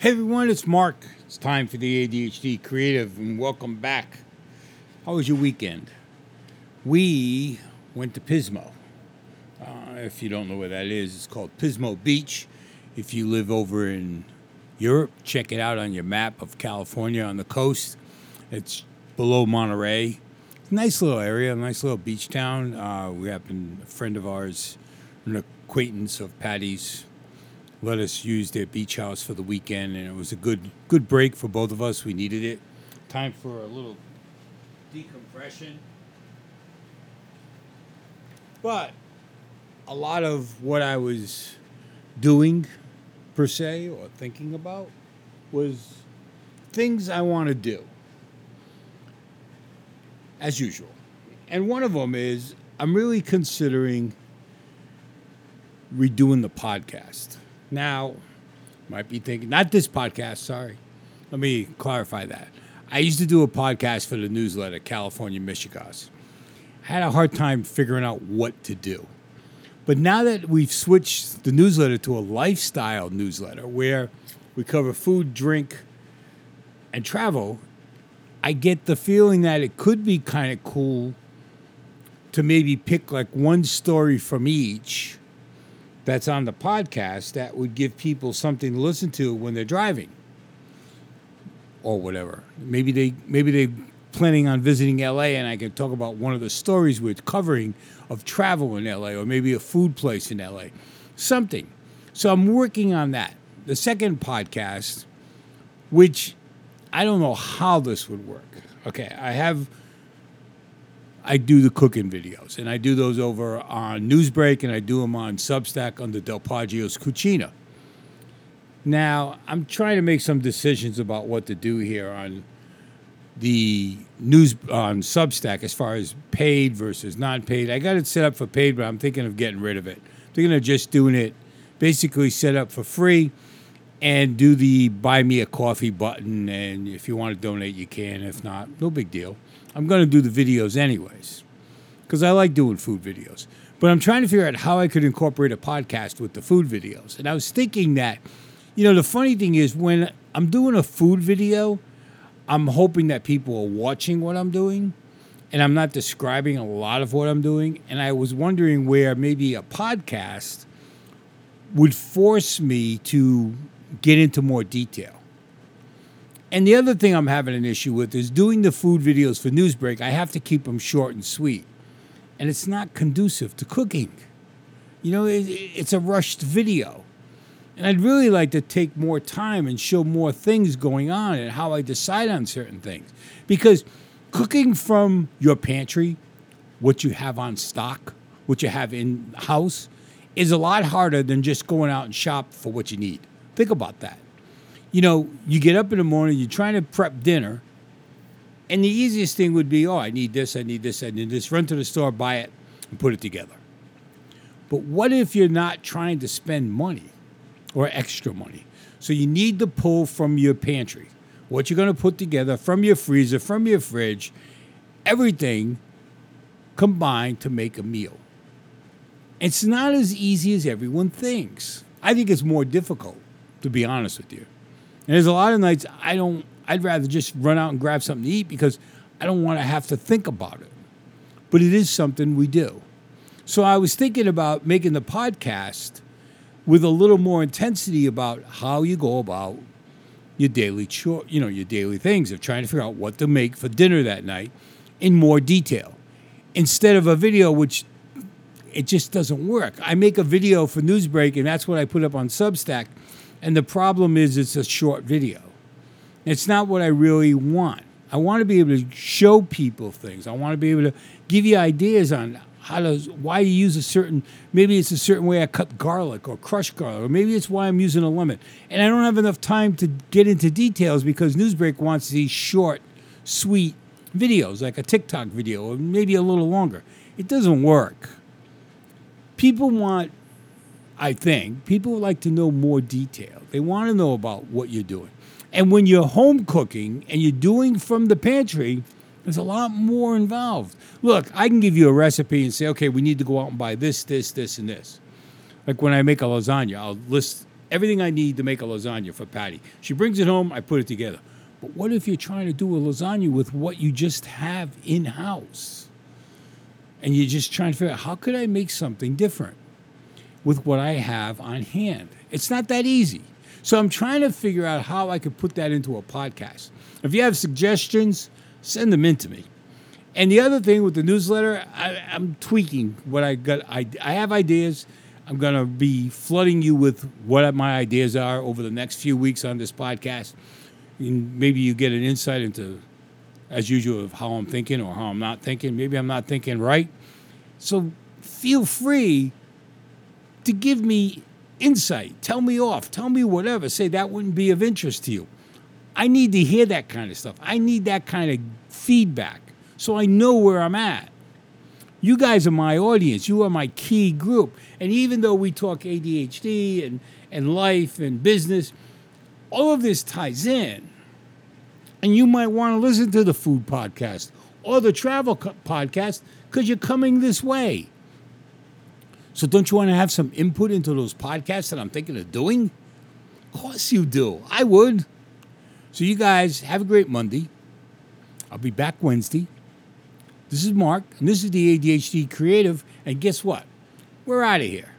Hey everyone, it's Mark. It's time for the ADHD Creative, and welcome back. How was your weekend? We went to Pismo. Uh, if you don't know where that is, it's called Pismo Beach. If you live over in Europe, check it out on your map of California on the coast. It's below Monterey. Nice little area, nice little beach town. Uh, we happen, a friend of ours, an acquaintance of Patti's, let us use their beach house for the weekend, and it was a good good break for both of us. We needed it. Time for a little decompression. But a lot of what I was doing, per se, or thinking about, was things I want to do, as usual. And one of them is I'm really considering redoing the podcast. Now, might be thinking, not this podcast, sorry. Let me clarify that. I used to do a podcast for the newsletter, California Michigas. I had a hard time figuring out what to do. But now that we've switched the newsletter to a lifestyle newsletter where we cover food, drink, and travel, I get the feeling that it could be kind of cool to maybe pick like one story from each that's on the podcast that would give people something to listen to when they're driving or whatever. Maybe they maybe they planning on visiting LA and I can talk about one of the stories we're covering of travel in LA or maybe a food place in LA. Something. So I'm working on that. The second podcast which I don't know how this would work. Okay, I have I do the cooking videos, and I do those over on Newsbreak, and I do them on Substack under Del Poggio's Cucina. Now, I'm trying to make some decisions about what to do here on the news on Substack as far as paid versus non-paid. I got it set up for paid, but I'm thinking of getting rid of it. I'm thinking of just doing it basically set up for free and do the buy me a coffee button and if you want to donate you can if not no big deal I'm going to do the videos anyways because I like doing food videos. But I'm trying to figure out how I could incorporate a podcast with the food videos. And I was thinking that, you know, the funny thing is when I'm doing a food video, I'm hoping that people are watching what I'm doing and I'm not describing a lot of what I'm doing. And I was wondering where maybe a podcast would force me to get into more detail. And the other thing I'm having an issue with is doing the food videos for Newsbreak. I have to keep them short and sweet, and it's not conducive to cooking. You know, it, it's a rushed video. And I'd really like to take more time and show more things going on and how I decide on certain things. Because cooking from your pantry, what you have on stock, what you have in house, is a lot harder than just going out and shop for what you need. Think about that you know, you get up in the morning, you're trying to prep dinner, and the easiest thing would be, oh, I need this, I need this, I need this. Run to the store, buy it, and put it together. But what if you're not trying to spend money or extra money? So you need to pull from your pantry what you're going to put together from your freezer, from your fridge, everything combined to make a meal. It's not as easy as everyone thinks. I think it's more difficult, to be honest with you. And there's a lot of nights I don't, I'd rather just run out and grab something to eat because I don't want to have to think about it. But it is something we do. So I was thinking about making the podcast with a little more intensity about how you go about your daily chore, you know, your daily things of trying to figure out what to make for dinner that night in more detail. Instead of a video which it just doesn't work. I make a video for Newsbreak and that's what I put up on Substack and the problem is, it's a short video. It's not what I really want. I want to be able to show people things. I want to be able to give you ideas on how to why you use a certain maybe it's a certain way I cut garlic or crush garlic, or maybe it's why I'm using a lemon. And I don't have enough time to get into details because Newsbreak wants these short, sweet videos, like a TikTok video, or maybe a little longer. It doesn't work. People want I think people like to know more detail. They want to know about what you're doing. And when you're home cooking and you're doing from the pantry, there's a lot more involved. Look, I can give you a recipe and say, okay, we need to go out and buy this, this, this, and this. Like when I make a lasagna, I'll list everything I need to make a lasagna for Patti. She brings it home, I put it together. But what if you're trying to do a lasagna with what you just have in house? And you're just trying to figure out how could I make something different with what I have on hand? It's not that easy. So I'm trying to figure out how I could put that into a podcast. If you have suggestions, send them in to me. And the other thing with the newsletter, I, am tweaking what I got. I, I have ideas. I'm going to be flooding you with what my ideas are over the next few weeks on this podcast. And maybe you get an insight into, as usual, of how I'm thinking or how I'm not thinking. Maybe I'm not thinking right. So feel free to give me insight. Tell me off. Tell me whatever. Say that wouldn't be of interest to you. I need to hear that kind of stuff. I need that kind of feedback so I know where I'm at. You guys are my audience. You are my key group. And even though we talk ADHD and, and life and business, all of this ties in. And you might want to listen to the food podcast or the travel co- podcast because you're coming this way. So don't you want to have some input into those podcasts that I'm thinking of doing? Of course you do. I would. So you guys have a great Monday. I'll be back Wednesday. This is Mark, and this is the ADHD Creative. And guess what? We're out of here.